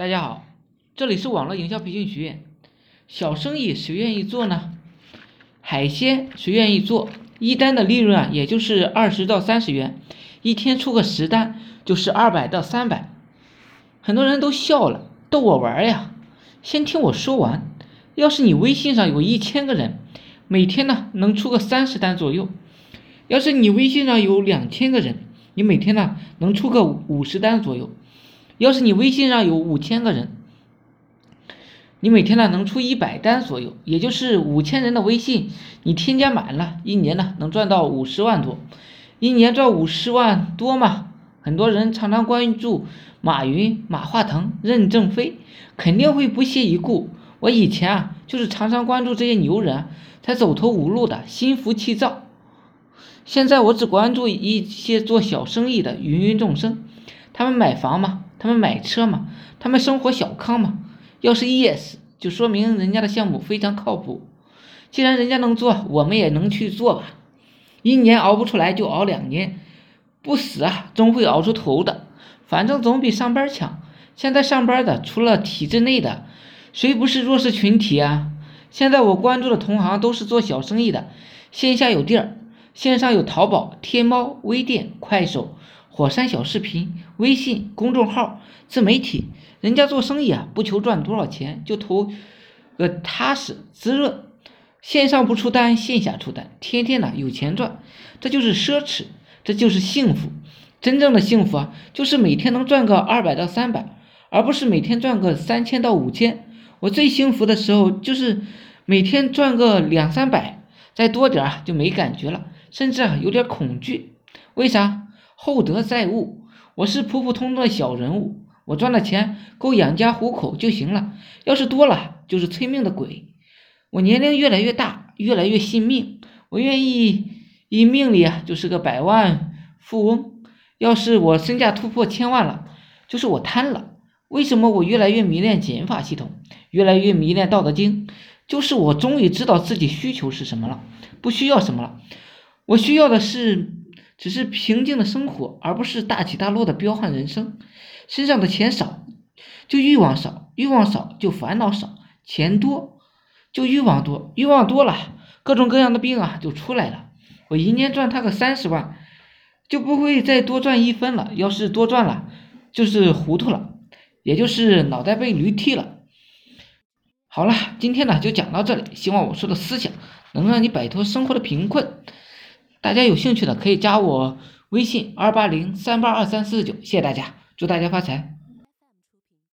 大家好，这里是网络营销培训学院。小生意谁愿意做呢？海鲜谁愿意做？一单的利润啊，也就是二十到三十元，一天出个十单就是二百到三百。很多人都笑了，逗我玩呀。先听我说完。要是你微信上有一千个人，每天呢能出个三十单左右；要是你微信上有两千个人，你每天呢能出个五十单左右。要是你微信上有五千个人，你每天呢能出一百单左右，也就是五千人的微信，你添加满了，一年呢能赚到五十万多，一年赚五十万多嘛？很多人常常关注马云、马化腾、任正非，肯定会不屑一顾。我以前啊就是常常关注这些牛人，才走投无路的心浮气躁。现在我只关注一些做小生意的芸芸众生，他们买房吗？他们买车嘛，他们生活小康嘛。要是 yes，就说明人家的项目非常靠谱。既然人家能做，我们也能去做吧。一年熬不出来就熬两年，不死啊，终会熬出头的。反正总比上班强。现在上班的除了体制内的，谁不是弱势群体啊？现在我关注的同行都是做小生意的，线下有店儿，线上有淘宝、天猫、微店、快手。火山小视频、微信公众号、自媒体，人家做生意啊，不求赚多少钱，就图个踏实滋润。线上不出单，线下出单，天天呢有钱赚，这就是奢侈，这就是幸福。真正的幸福啊，就是每天能赚个二百到三百，而不是每天赚个三千到五千。我最幸福的时候就是每天赚个两三百，再多点啊就没感觉了，甚至啊有点恐惧。为啥？厚德载物，我是普普通通的小人物，我赚的钱够养家糊口就行了，要是多了就是催命的鬼。我年龄越来越大，越来越信命，我愿意一命里啊就是个百万富翁。要是我身价突破千万了，就是我贪了。为什么我越来越迷恋减法系统，越来越迷恋道德经？就是我终于知道自己需求是什么了，不需要什么了，我需要的是。只是平静的生活，而不是大起大落的彪悍人生。身上的钱少，就欲望少；欲望少，就烦恼少；钱多，就欲望多；欲望多了，各种各样的病啊就出来了。我一年赚他个三十万，就不会再多赚一分了。要是多赚了，就是糊涂了，也就是脑袋被驴踢了。好了，今天呢就讲到这里，希望我说的思想能让你摆脱生活的贫困。大家有兴趣的可以加我微信二八零三八二三四九，谢谢大家，祝大家发财。